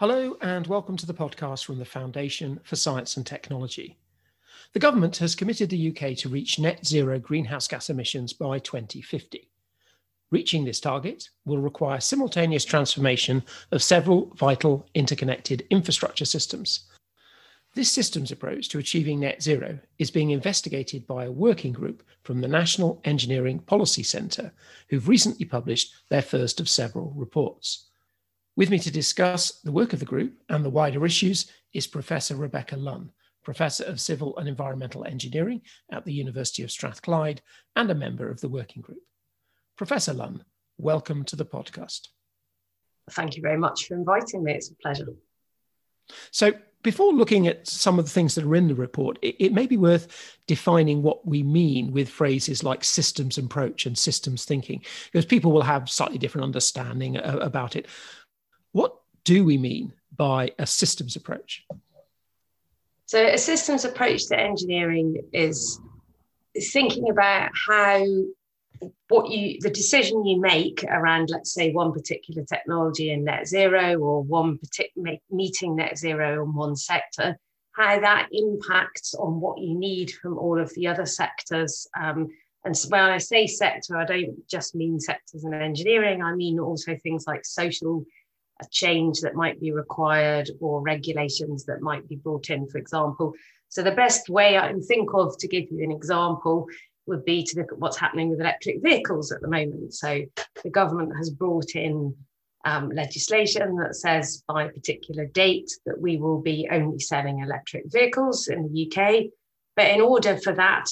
Hello, and welcome to the podcast from the Foundation for Science and Technology. The government has committed the UK to reach net zero greenhouse gas emissions by 2050. Reaching this target will require simultaneous transformation of several vital interconnected infrastructure systems. This systems approach to achieving net zero is being investigated by a working group from the National Engineering Policy Centre, who've recently published their first of several reports. With me to discuss the work of the group and the wider issues is Professor Rebecca Lunn, Professor of Civil and Environmental Engineering at the University of Strathclyde and a member of the working group. Professor Lunn, welcome to the podcast. Thank you very much for inviting me. It's a pleasure. So, before looking at some of the things that are in the report, it, it, may be worth defining what we mean with phrases like systems approach and systems thinking, because people will have slightly different understanding about it. Do we mean by a systems approach? So, a systems approach to engineering is thinking about how what you the decision you make around let's say one particular technology in net zero or one particular meeting net zero in one sector how that impacts on what you need from all of the other sectors um, and so when i say sector i don't just mean sectors in engineering i mean also things like social a change that might be required or regulations that might be brought in, for example. So, the best way I can think of to give you an example would be to look at what's happening with electric vehicles at the moment. So, the government has brought in um, legislation that says by a particular date that we will be only selling electric vehicles in the UK. But in order for that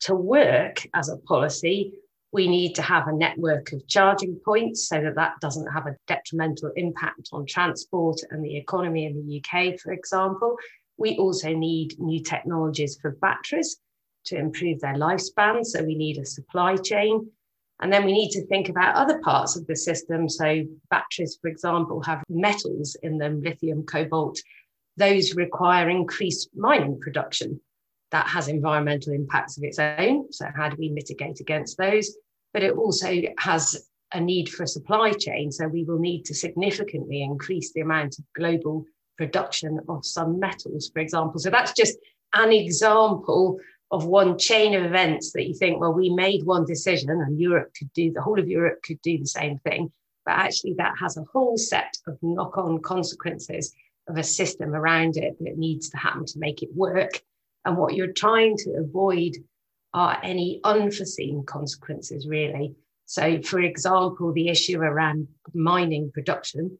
to work as a policy, we need to have a network of charging points so that that doesn't have a detrimental impact on transport and the economy in the UK, for example. We also need new technologies for batteries to improve their lifespan. So we need a supply chain. And then we need to think about other parts of the system. So batteries, for example, have metals in them, lithium, cobalt. Those require increased mining production. That has environmental impacts of its own. So, how do we mitigate against those? but it also has a need for a supply chain. So we will need to significantly increase the amount of global production of some metals, for example. So that's just an example of one chain of events that you think, well, we made one decision and Europe could do, the whole of Europe could do the same thing. But actually, that has a whole set of knock on consequences of a system around it that needs to happen to make it work. And what you're trying to avoid are any unforeseen consequences, really. So, for example, the issue around mining production,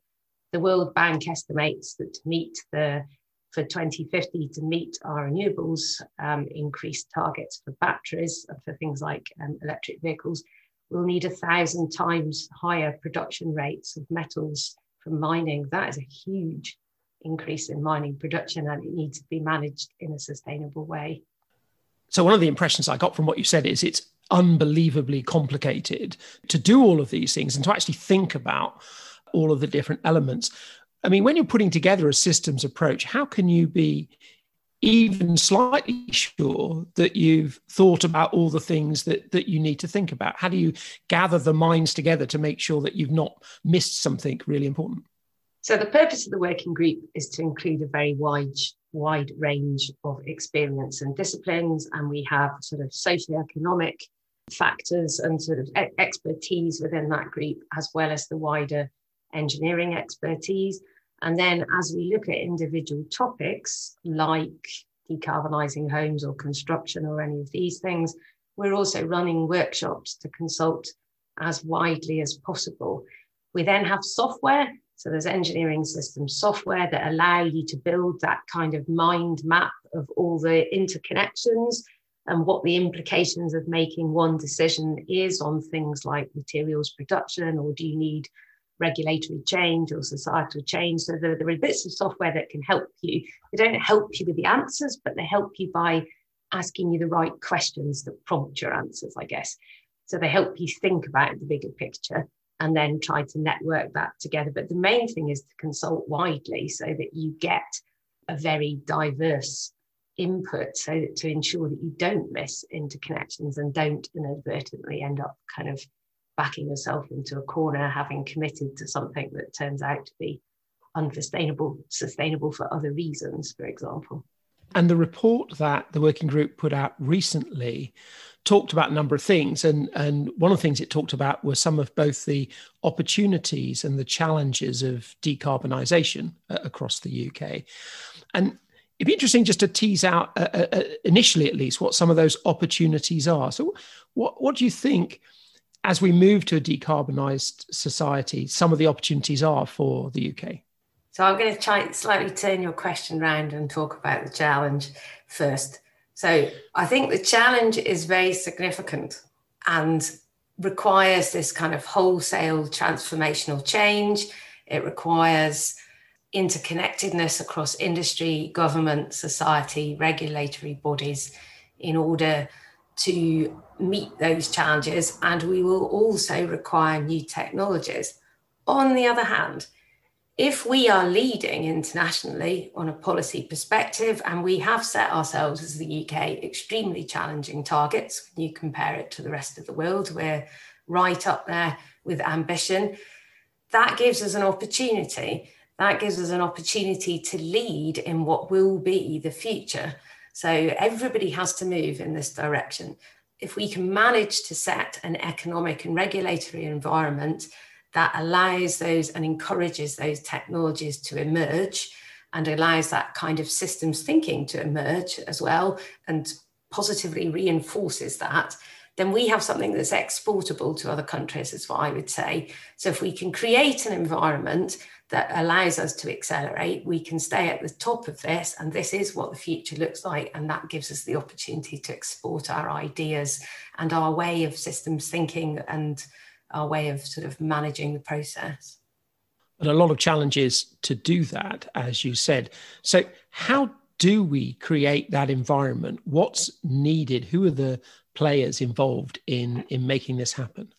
the World Bank estimates that to meet the for 2050 to meet our renewables um, increased targets for batteries and for things like um, electric vehicles, we'll need a thousand times higher production rates of metals from mining. That is a huge increase in mining production and it needs to be managed in a sustainable way. So, one of the impressions I got from what you said is it's unbelievably complicated to do all of these things and to actually think about all of the different elements. I mean, when you're putting together a systems approach, how can you be even slightly sure that you've thought about all the things that, that you need to think about? How do you gather the minds together to make sure that you've not missed something really important? So, the purpose of the working group is to include a very wide wide range of experience and disciplines, and we have sort of socioeconomic factors and sort of expertise within that group, as well as the wider engineering expertise. And then as we look at individual topics like decarbonising homes or construction or any of these things, we're also running workshops to consult as widely as possible. We then have software so there's engineering system software that allow you to build that kind of mind map of all the interconnections and what the implications of making one decision is on things like materials production or do you need regulatory change or societal change. So there, there are bits of software that can help you. They don't help you with the answers, but they help you by asking you the right questions that prompt your answers, I guess. So they help you think about the bigger picture and then try to network that together. But the main thing is to consult widely so that you get a very diverse input so that to ensure that you don't miss interconnections and don't inadvertently end up kind of backing yourself into a corner having committed to something that turns out to be unsustainable sustainable for other reasons, for example. And the report that the working group put out recently talked about a number of things. And, and one of the things it talked about were some of both the opportunities and the challenges of decarbonisation uh, across the UK. And it'd be interesting just to tease out, uh, uh, uh, initially at least, what some of those opportunities are. So, what, what do you think, as we move to a decarbonised society, some of the opportunities are for the UK? So I'm going to try slightly turn your question around and talk about the challenge first. So I think the challenge is very significant and requires this kind of wholesale transformational change. It requires interconnectedness across industry, government, society, regulatory bodies in order to meet those challenges. And we will also require new technologies. On the other hand, if we are leading internationally on a policy perspective, and we have set ourselves as the UK extremely challenging targets, when you compare it to the rest of the world, we're right up there with ambition. That gives us an opportunity. That gives us an opportunity to lead in what will be the future. So everybody has to move in this direction. If we can manage to set an economic and regulatory environment that allows those and encourages those technologies to emerge and allows that kind of systems thinking to emerge as well and positively reinforces that, then we have something that's exportable to other countries, is what I would say. So if we can create an environment that allows us to accelerate, we can stay at the top of this, and this is what the future looks like. And that gives us the opportunity to export our ideas and our way of systems thinking and our way of sort of managing the process. But a lot of challenges to do that, as you said. So, how do we create that environment? What's needed? Who are the players involved in, in making this happen?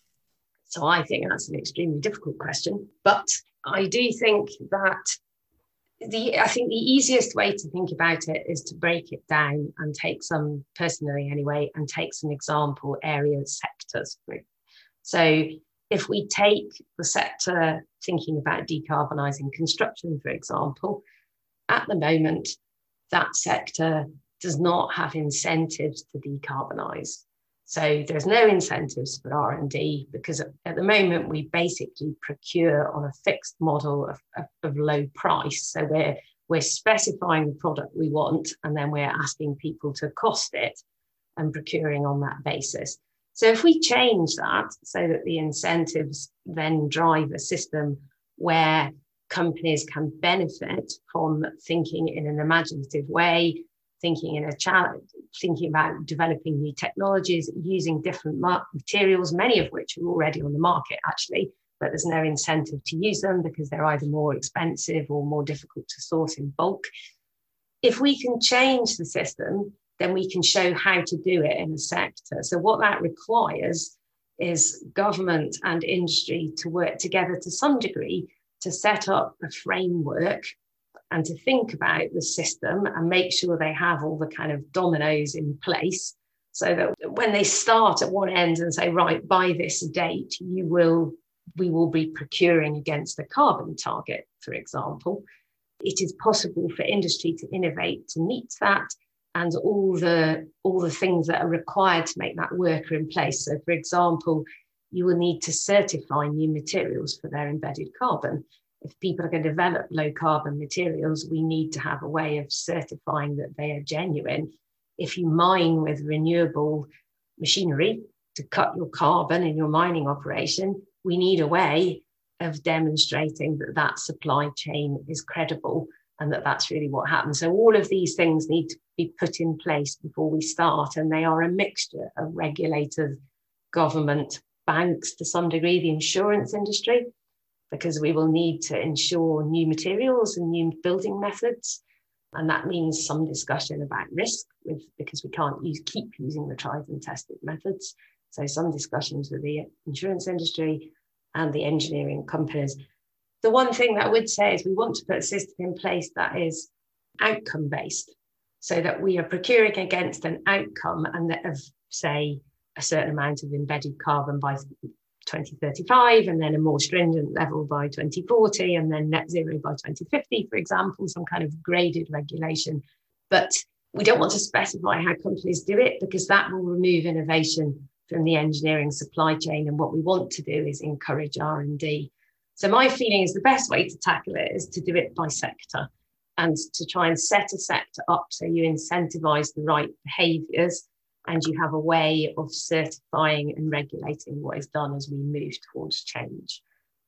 So, I think that's an extremely difficult question. But I do think that the I think the easiest way to think about it is to break it down and take some personally anyway and take some example areas sectors so if we take the sector thinking about decarbonising construction, for example, at the moment, that sector does not have incentives to decarbonise. So there's no incentives for R&D because at the moment we basically procure on a fixed model of, of, of low price. So we're, we're specifying the product we want and then we're asking people to cost it and procuring on that basis. So if we change that so that the incentives then drive a system where companies can benefit from thinking in an imaginative way, thinking in a challenge, thinking about developing new technologies, using different materials, many of which are already on the market actually, but there's no incentive to use them because they're either more expensive or more difficult to source in bulk. If we can change the system then we can show how to do it in a sector. So, what that requires is government and industry to work together to some degree to set up a framework and to think about the system and make sure they have all the kind of dominoes in place so that when they start at one end and say right by this date you will we will be procuring against the carbon target for example it is possible for industry to innovate to meet that and all the all the things that are required to make that work are in place. So, for example, you will need to certify new materials for their embedded carbon. If people are going to develop low carbon materials, we need to have a way of certifying that they are genuine. If you mine with renewable machinery to cut your carbon in your mining operation, we need a way of demonstrating that that supply chain is credible and that that's really what happens. So all of these things need to be put in place before we start, and they are a mixture of regulators, government, banks to some degree, the insurance industry, because we will need to ensure new materials and new building methods. And that means some discussion about risk with because we can't use, keep using the tried and tested methods. So some discussions with the insurance industry and the engineering companies the one thing that I would say is we want to put a system in place that is outcome based so that we are procuring against an outcome and that of say a certain amount of embedded carbon by 2035 and then a more stringent level by 2040 and then net zero by 2050 for example some kind of graded regulation. But we don't want to specify how companies do it because that will remove innovation from the engineering supply chain and what we want to do is encourage r&d so my feeling is the best way to tackle it is to do it by sector and to try and set a sector up so you incentivize the right behaviors and you have a way of certifying and regulating what is done as we move towards change.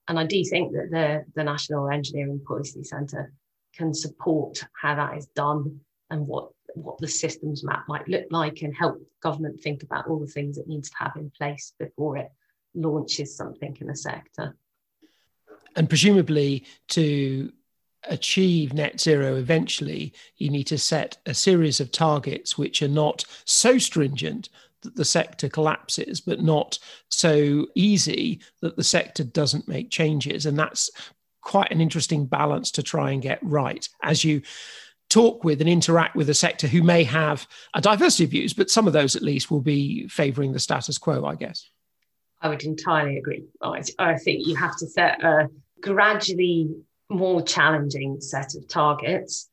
And I do think that the, the National Engineering Policy Centre can support how that is done and what, what the systems map might look like and help government think about all the things it needs to have in place before it launches something in a sector. And presumably to achieve net zero eventually, you need to set a series of targets which are not so stringent that the sector collapses, but not so easy that the sector doesn't make changes. And that's quite an interesting balance to try and get right as you talk with and interact with a sector who may have a diversity of views, but some of those at least will be favouring the status quo, I guess. I would entirely agree. I, I think you have to set a gradually more challenging set of targets.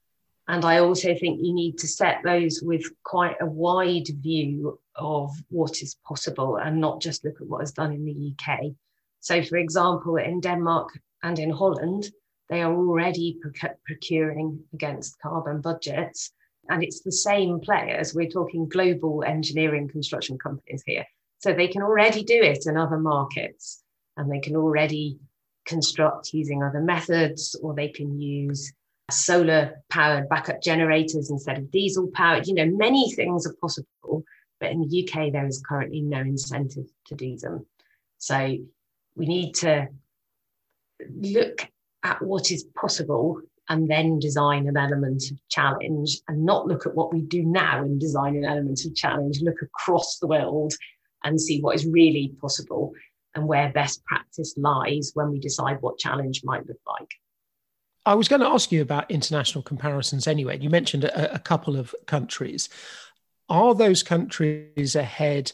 And I also think you need to set those with quite a wide view of what is possible and not just look at what is done in the UK. So, for example, in Denmark and in Holland, they are already procuring against carbon budgets. And it's the same players. We're talking global engineering construction companies here. So they can already do it in other markets and they can already construct using other methods, or they can use solar powered backup generators instead of diesel powered. You know, many things are possible, but in the UK, there is currently no incentive to do them. So we need to look at what is possible and then design an element of challenge and not look at what we do now and design an element of challenge, look across the world and see what is really possible and where best practice lies when we decide what challenge might look like. I was going to ask you about international comparisons anyway. You mentioned a, a couple of countries. Are those countries ahead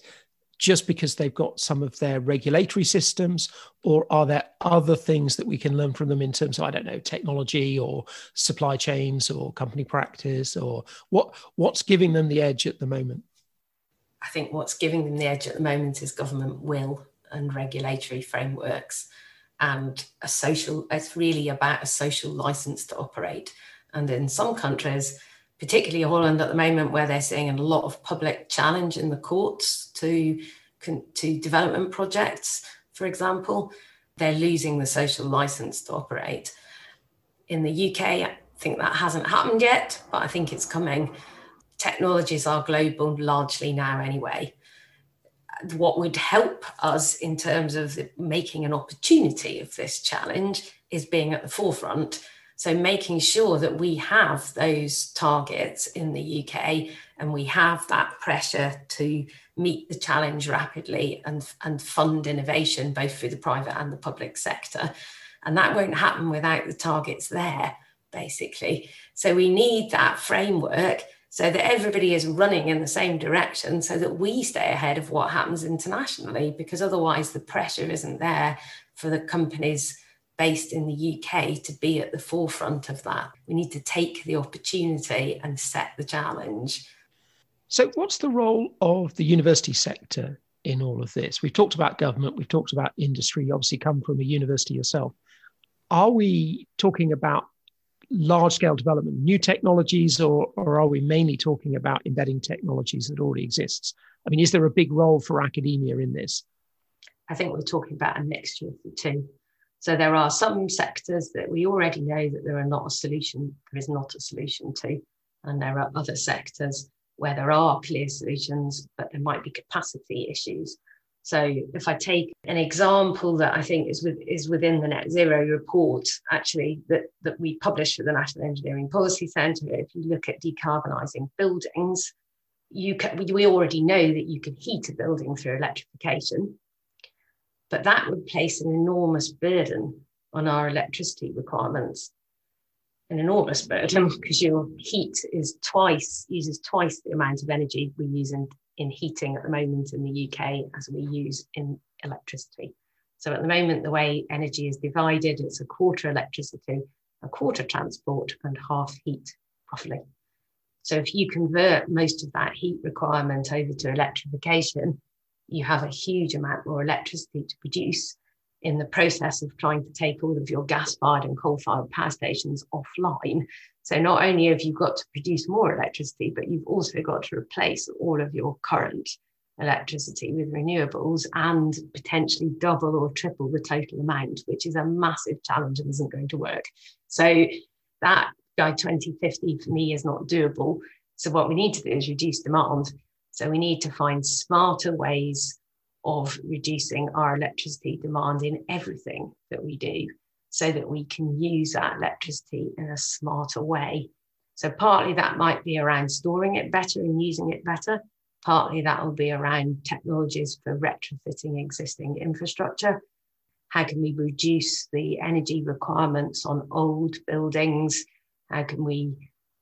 just because they've got some of their regulatory systems, or are there other things that we can learn from them in terms of I don't know technology or supply chains or company practice, or what what's giving them the edge at the moment? I think what's giving them the edge at the moment is government will and regulatory frameworks and a social it's really about a social license to operate. And in some countries particularly holland at the moment where they're seeing a lot of public challenge in the courts to to development projects for example they're losing the social license to operate. In the uk i think that hasn't happened yet but i think it's coming. Technologies are global largely now anyway what would help us in terms of making an opportunity of this challenge is being at the forefront. So, making sure that we have those targets in the UK and we have that pressure to meet the challenge rapidly and, and fund innovation, both through the private and the public sector. And that won't happen without the targets there, basically. So, we need that framework so that everybody is running in the same direction so that we stay ahead of what happens internationally because otherwise the pressure isn't there for the companies based in the UK to be at the forefront of that. We need to take the opportunity and set the challenge. So, what's the role of the university sector in all of this? We've talked about government, we've talked about industry, you obviously come from a university yourself. Are we talking about large scale development, new technologies, or, or are we mainly talking about embedding technologies that already exists? I mean, is there a big role for academia in this? I think we're talking about a mixture of the two. So there are some sectors that we already know that there are not a solution, there is not a solution to. And there are other sectors where there are clear solutions, but there might be capacity issues. So if I take an example that I think is with, is within the net zero report, actually that, that we published for the National Engineering Policy Centre, if you look at decarbonising buildings, you can, we already know that you can heat a building through electrification, but that would place an enormous burden on our electricity requirements. An enormous burden because your heat is twice uses twice the amount of energy we use in in heating at the moment in the UK as we use in electricity. So at the moment, the way energy is divided, it's a quarter electricity, a quarter transport, and half heat, roughly. So if you convert most of that heat requirement over to electrification, you have a huge amount more electricity to produce in the process of trying to take all of your gas fired and coal fired power stations offline. So not only have you got to produce more electricity, but you've also got to replace all of your current electricity with renewables and potentially double or triple the total amount, which is a massive challenge and isn't going to work. So that by 2050 for me is not doable. So what we need to do is reduce demand. So we need to find smarter ways of reducing our electricity demand in everything that we do so that we can use that electricity in a smarter way. So partly that might be around storing it better and using it better. Partly that will be around technologies for retrofitting existing infrastructure. How can we reduce the energy requirements on old buildings? How can we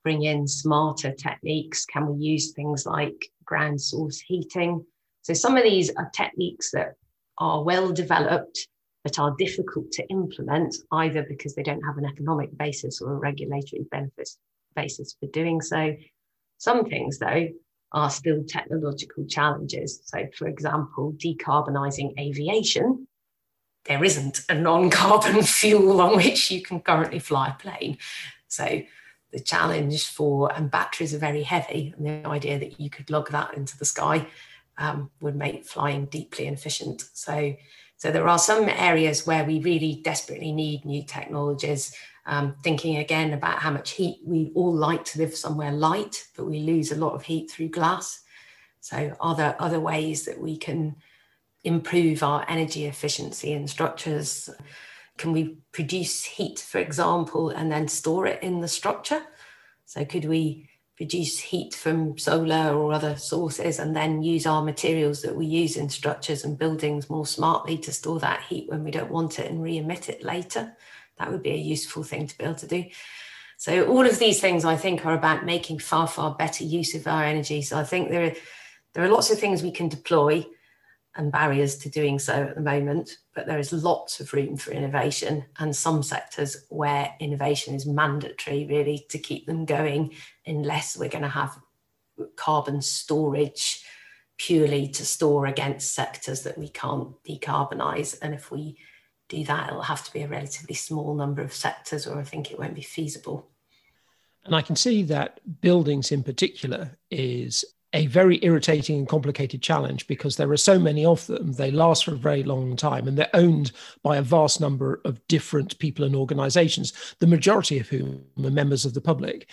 bring in smarter techniques? Can we use things like ground source heating? So some of these are techniques that are well developed but are difficult to implement either because they don't have an economic basis or a regulatory benefits basis for doing so. Some things, though, are still technological challenges. So, for example, decarbonising aviation, there isn't a non carbon fuel on which you can currently fly a plane. So, the challenge for, and batteries are very heavy, and the idea that you could log that into the sky um, would make flying deeply inefficient. So, so there are some areas where we really desperately need new technologies. Um, thinking again about how much heat we all like to live somewhere light, but we lose a lot of heat through glass. So, are there other ways that we can improve our energy efficiency in structures? Can we produce heat, for example, and then store it in the structure? So, could we produce heat from solar or other sources and then use our materials that we use in structures and buildings more smartly to store that heat when we don't want it and re-emit it later. That would be a useful thing to be able to do. So all of these things I think are about making far, far better use of our energy. So I think there are, there are lots of things we can deploy and barriers to doing so at the moment, but there is lots of room for innovation and some sectors where innovation is mandatory really to keep them going unless we're going to have carbon storage purely to store against sectors that we can't decarbonize. And if we do that, it'll have to be a relatively small number of sectors, or I think it won't be feasible. And I can see that buildings in particular is a very irritating and complicated challenge because there are so many of them. They last for a very long time and they're owned by a vast number of different people and organizations, the majority of whom are members of the public.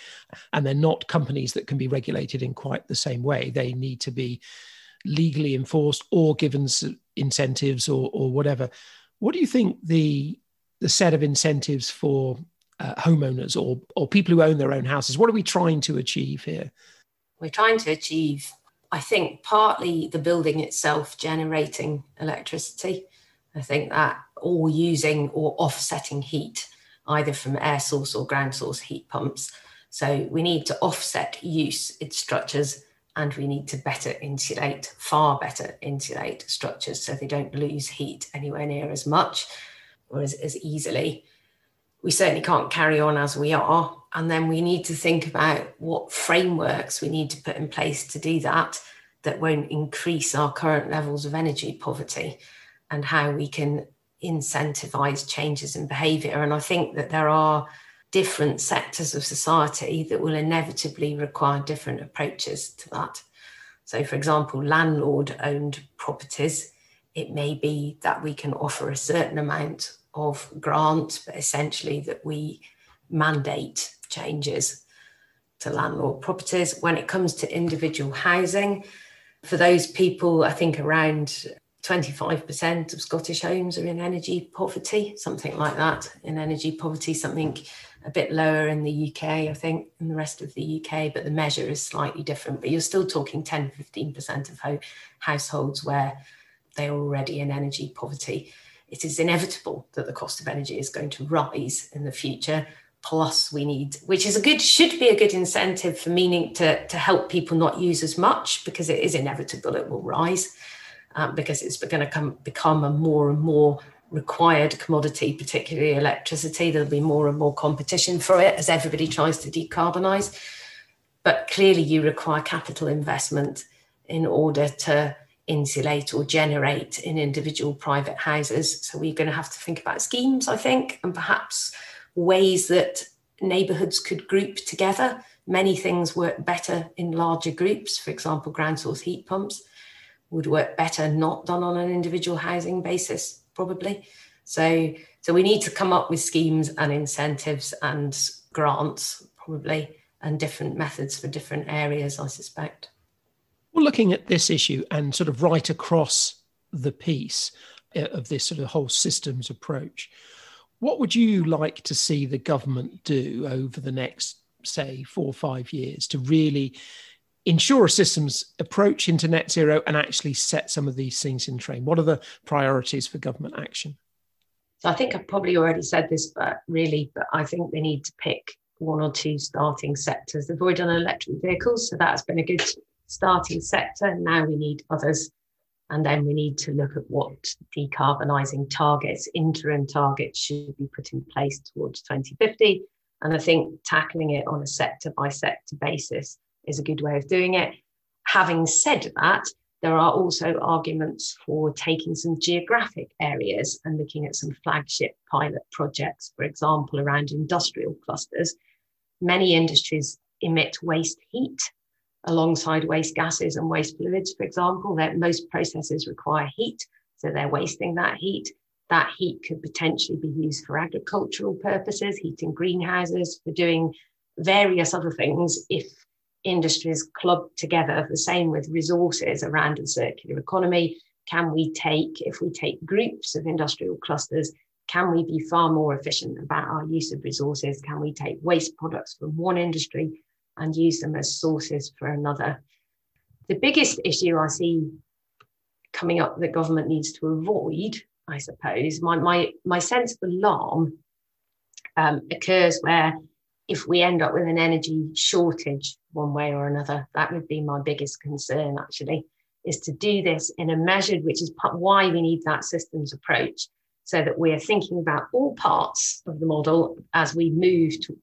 And they're not companies that can be regulated in quite the same way. They need to be legally enforced or given incentives or, or whatever. What do you think the, the set of incentives for uh, homeowners or, or people who own their own houses, what are we trying to achieve here? We're trying to achieve, I think, partly the building itself generating electricity. I think that or using or offsetting heat, either from air source or ground source heat pumps. So we need to offset use in structures and we need to better insulate, far better insulate structures so they don't lose heat anywhere near as much or as, as easily. We certainly can't carry on as we are and then we need to think about what frameworks we need to put in place to do that that won't increase our current levels of energy poverty and how we can incentivize changes in behavior. And I think that there are different sectors of society that will inevitably require different approaches to that. So, for example, landlord owned properties, it may be that we can offer a certain amount of grant, but essentially that we mandate changes to landlord properties. When it comes to individual housing, for those people, I think around 25% of Scottish homes are in energy poverty, something like that. In energy poverty, something a bit lower in the UK, I think, in the rest of the UK, but the measure is slightly different. But you're still talking 10, 15% of ho- households where they're already in energy poverty. It is inevitable that the cost of energy is going to rise in the future plus we need which is a good should be a good incentive for meaning to to help people not use as much because it is inevitable it will rise um, because it's going to come become a more and more required commodity, particularly electricity. There'll be more and more competition for it as everybody tries to decarbonise. But clearly, you require capital investment in order to insulate or generate in individual private houses. So we're going to have to think about schemes, I think, and perhaps ways that neighbourhoods could group together. Many things work better in larger groups. For example, ground source heat pumps would work better not done on an individual housing basis probably. So, so we need to come up with schemes and incentives and grants, probably, and different methods for different areas, I suspect. Well, looking at this issue and sort of right across the piece uh, of this sort of whole systems approach, what would you like to see the government do over the next, say, four or five years to really ensure a systems approach into net zero and actually set some of these things in train? What are the priorities for government action? So I think I've probably already said this, but really, but I think they need to pick one or two starting sectors. They've already done electric vehicles, so that's been a good starting sector. Now we need others. And then we need to look at what decarbonising targets, interim targets should be put in place towards 2050. And I think tackling it on a sector by sector basis is a good way of doing it. Having said that, there are also arguments for taking some geographic areas and looking at some flagship pilot projects, for example, around industrial clusters. Many industries emit waste heat alongside waste gases and waste fluids, for example. That most processes require heat, so they're wasting that heat. That heat could potentially be used for agricultural purposes, heating greenhouses, for doing various other things if industries club together, the same with resources around the circular economy. Can we take, if we take groups of industrial clusters, can we be far more efficient about our use of resources? Can we take waste products from one industry and use them as sources for another? The biggest issue I see coming up that government needs to avoid, I suppose, my, my, my sense of alarm um, occurs where if we end up with an energy shortage one way or another, that would be my biggest concern actually, is to do this in a measured, which is why we need that systems approach, so that we're thinking about all parts of the model as we move to,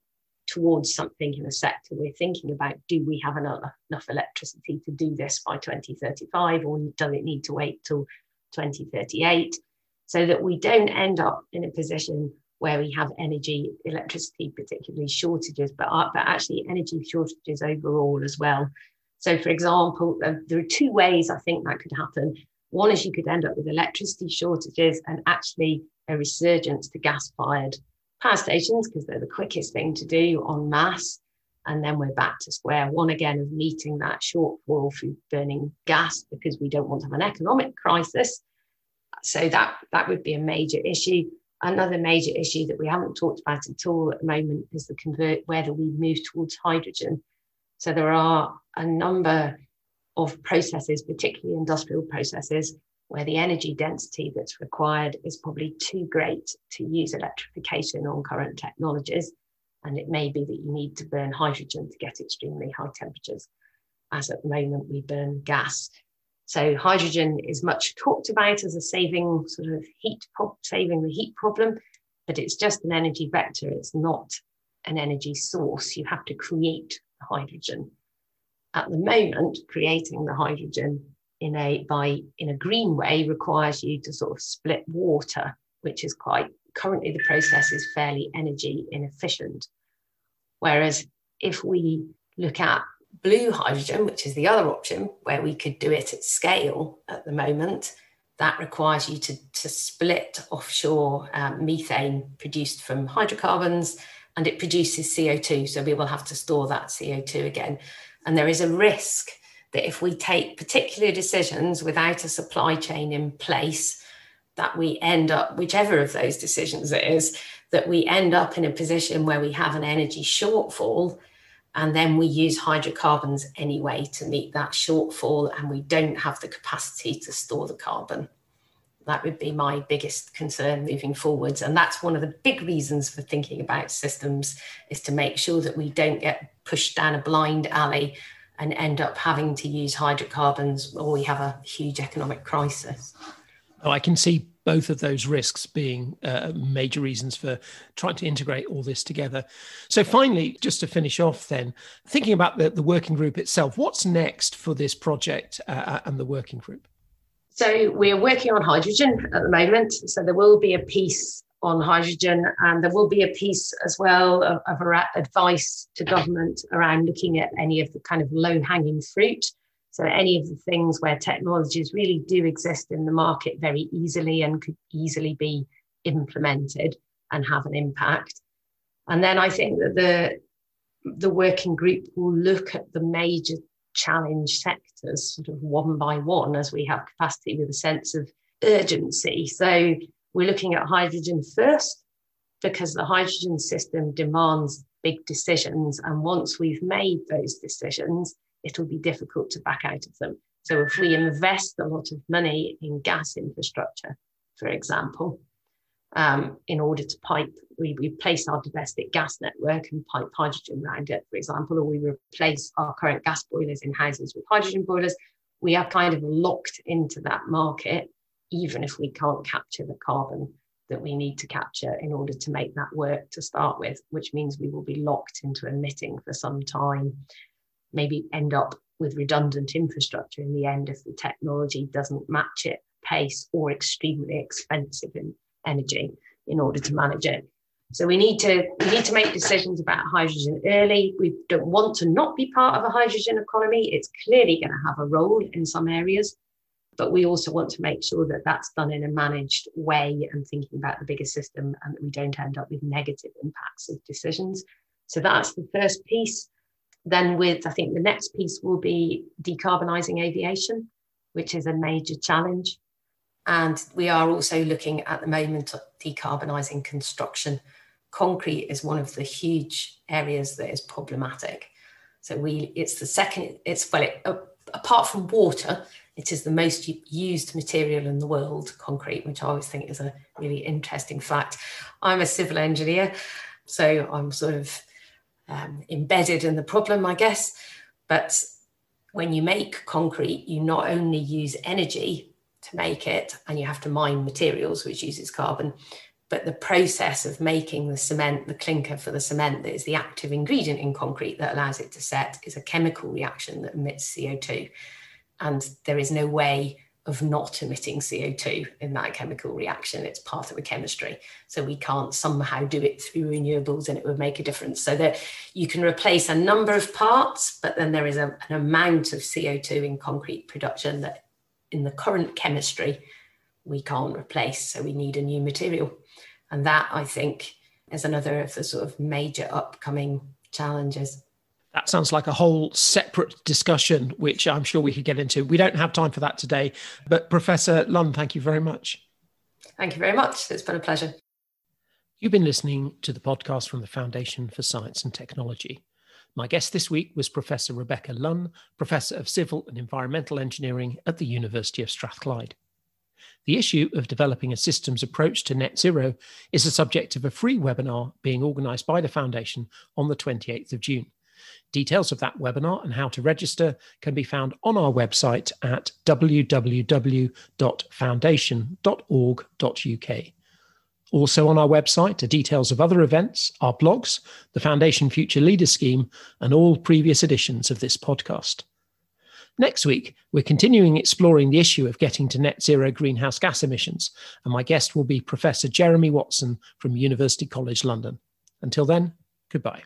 towards something in a sector. We're thinking about do we have enough, enough electricity to do this by 2035, or does it need to wait till 2038? So that we don't end up in a position where we have energy, electricity, particularly shortages, but, uh, but actually energy shortages overall as well. So, for example, uh, there are two ways I think that could happen. One is you could end up with electricity shortages and actually a resurgence to gas fired power stations because they're the quickest thing to do en masse. And then we're back to square one again of meeting that shortfall through burning gas because we don't want to have an economic crisis. So that, that would be a major issue. Another major issue that we haven't talked about at all at the moment is the convert whether we move towards hydrogen. So there are a number of processes, particularly industrial processes, where the energy density that's required is probably too great to use electrification on current technologies. And it may be that you need to burn hydrogen to get extremely high temperatures. As at the moment, we burn gas. So hydrogen is much talked about as a saving sort of heat, saving the heat problem, but it's just an energy vector. It's not an energy source. You have to create hydrogen. At the moment, creating the hydrogen in a by in a green way requires you to sort of split water, which is quite currently the process is fairly energy inefficient. Whereas if we look at blue hydrogen, which is the other option where we could do it at scale at the moment, that requires you to, to split offshore um, methane produced from hydrocarbons and it produces CO2. So we will have to store that CO2 again. And there is a risk that if we take particular decisions without a supply chain in place, that we end up, whichever of those decisions it is, that we end up in a position where we have an energy shortfall and then we use hydrocarbons anyway to meet that shortfall, and we don't have the capacity to store the carbon. That would be my biggest concern moving forwards. And that's one of the big reasons for thinking about systems is to make sure that we don't get pushed down a blind alley and end up having to use hydrocarbons or we have a huge economic crisis. Oh, I can see both of those risks being uh, major reasons for trying to integrate all this together. So, finally, just to finish off, then, thinking about the, the working group itself, what's next for this project uh, uh and the working group? So, we're working on hydrogen at the moment. So, there will be a piece on hydrogen, and there will be a piece as well of, of advice to government around looking at any of the kind of low hanging fruit. So, any of the things where technologies really do exist in the market very easily and could easily be implemented and have an impact. And then I think that the the working group will look at the major challenge sectors sort of one by one as we have capacity with a sense of urgency. So we're looking at hydrogen first because the hydrogen system demands big decisions. And once we've made those decisions, it'll be difficult to back out of them. So if we invest a lot of money in gas infrastructure, for example, um, in order to pipe, we replace our domestic gas network and pipe hydrogen around it, for example, or we replace our current gas boilers in houses with hydrogen boilers, we are kind of locked into that market even if we can't capture the carbon that we need to capture in order to make that work to start with, which means we will be locked into emitting for some time, maybe end up with redundant infrastructure in the end if the technology doesn't match it pace or extremely expensive in energy in order to manage it. So we need to we need to make decisions about hydrogen early. We don't want to not be part of a hydrogen economy. It's clearly going to have a role in some areas, but we also want to make sure that that's done in a managed way and thinking about the bigger system and that we don't end up with negative impacts of decisions. So that's the first piece. Then, with I think the next piece will be decarbonising aviation, which is a major challenge. And we are also looking at the moment at decarbonising construction. Concrete is one of the huge areas that is problematic. So we, it's the second, it's well, it, apart from water, it is the most used material in the world, concrete, which I always think is a really interesting fact. I'm a civil engineer, so I'm sort of um, embedded in the problem, I guess. But when you make concrete, you not only use energy to make it, and you have to mine materials, which uses carbon, but the process of making the cement, the clinker for the cement that is the active ingredient in concrete that allows it to set, is a chemical reaction that emits CO2 and there is no way of not emitting CO2 in that chemical reaction. It's part of the chemistry. So we can't somehow do it through renewables and it would make a difference. So that you can replace a number of parts, but then there is a, an amount of CO2 in concrete production that in the current chemistry we can't replace. So we need a new material. And that I think is another of the sort of major upcoming challenges. That sounds like a whole separate discussion, which I'm sure we could get into. We don't have time for that today. But Professor Lunn, thank you very much. Thank you very much. It's been a pleasure. You've been listening to the podcast from the Foundation for Science and Technology. My guest this week was Professor Rebecca Lunn, Professor of Civil and Environmental Engineering at the University of Strathclyde. The issue of developing a systems approach to net zero is the subject of a free webinar being organised by the Foundation on the 28th of June. Details of that webinar and how to register can be found on our website at www.foundation.org.uk. Also on our website are details of other events, our blogs, the Foundation Future Leaders Scheme, and all previous editions of this podcast. Next week, we're continuing exploring the issue of getting to net zero greenhouse gas emissions, and my guest will be Professor Jeremy Watson from University College London. Until then, goodbye.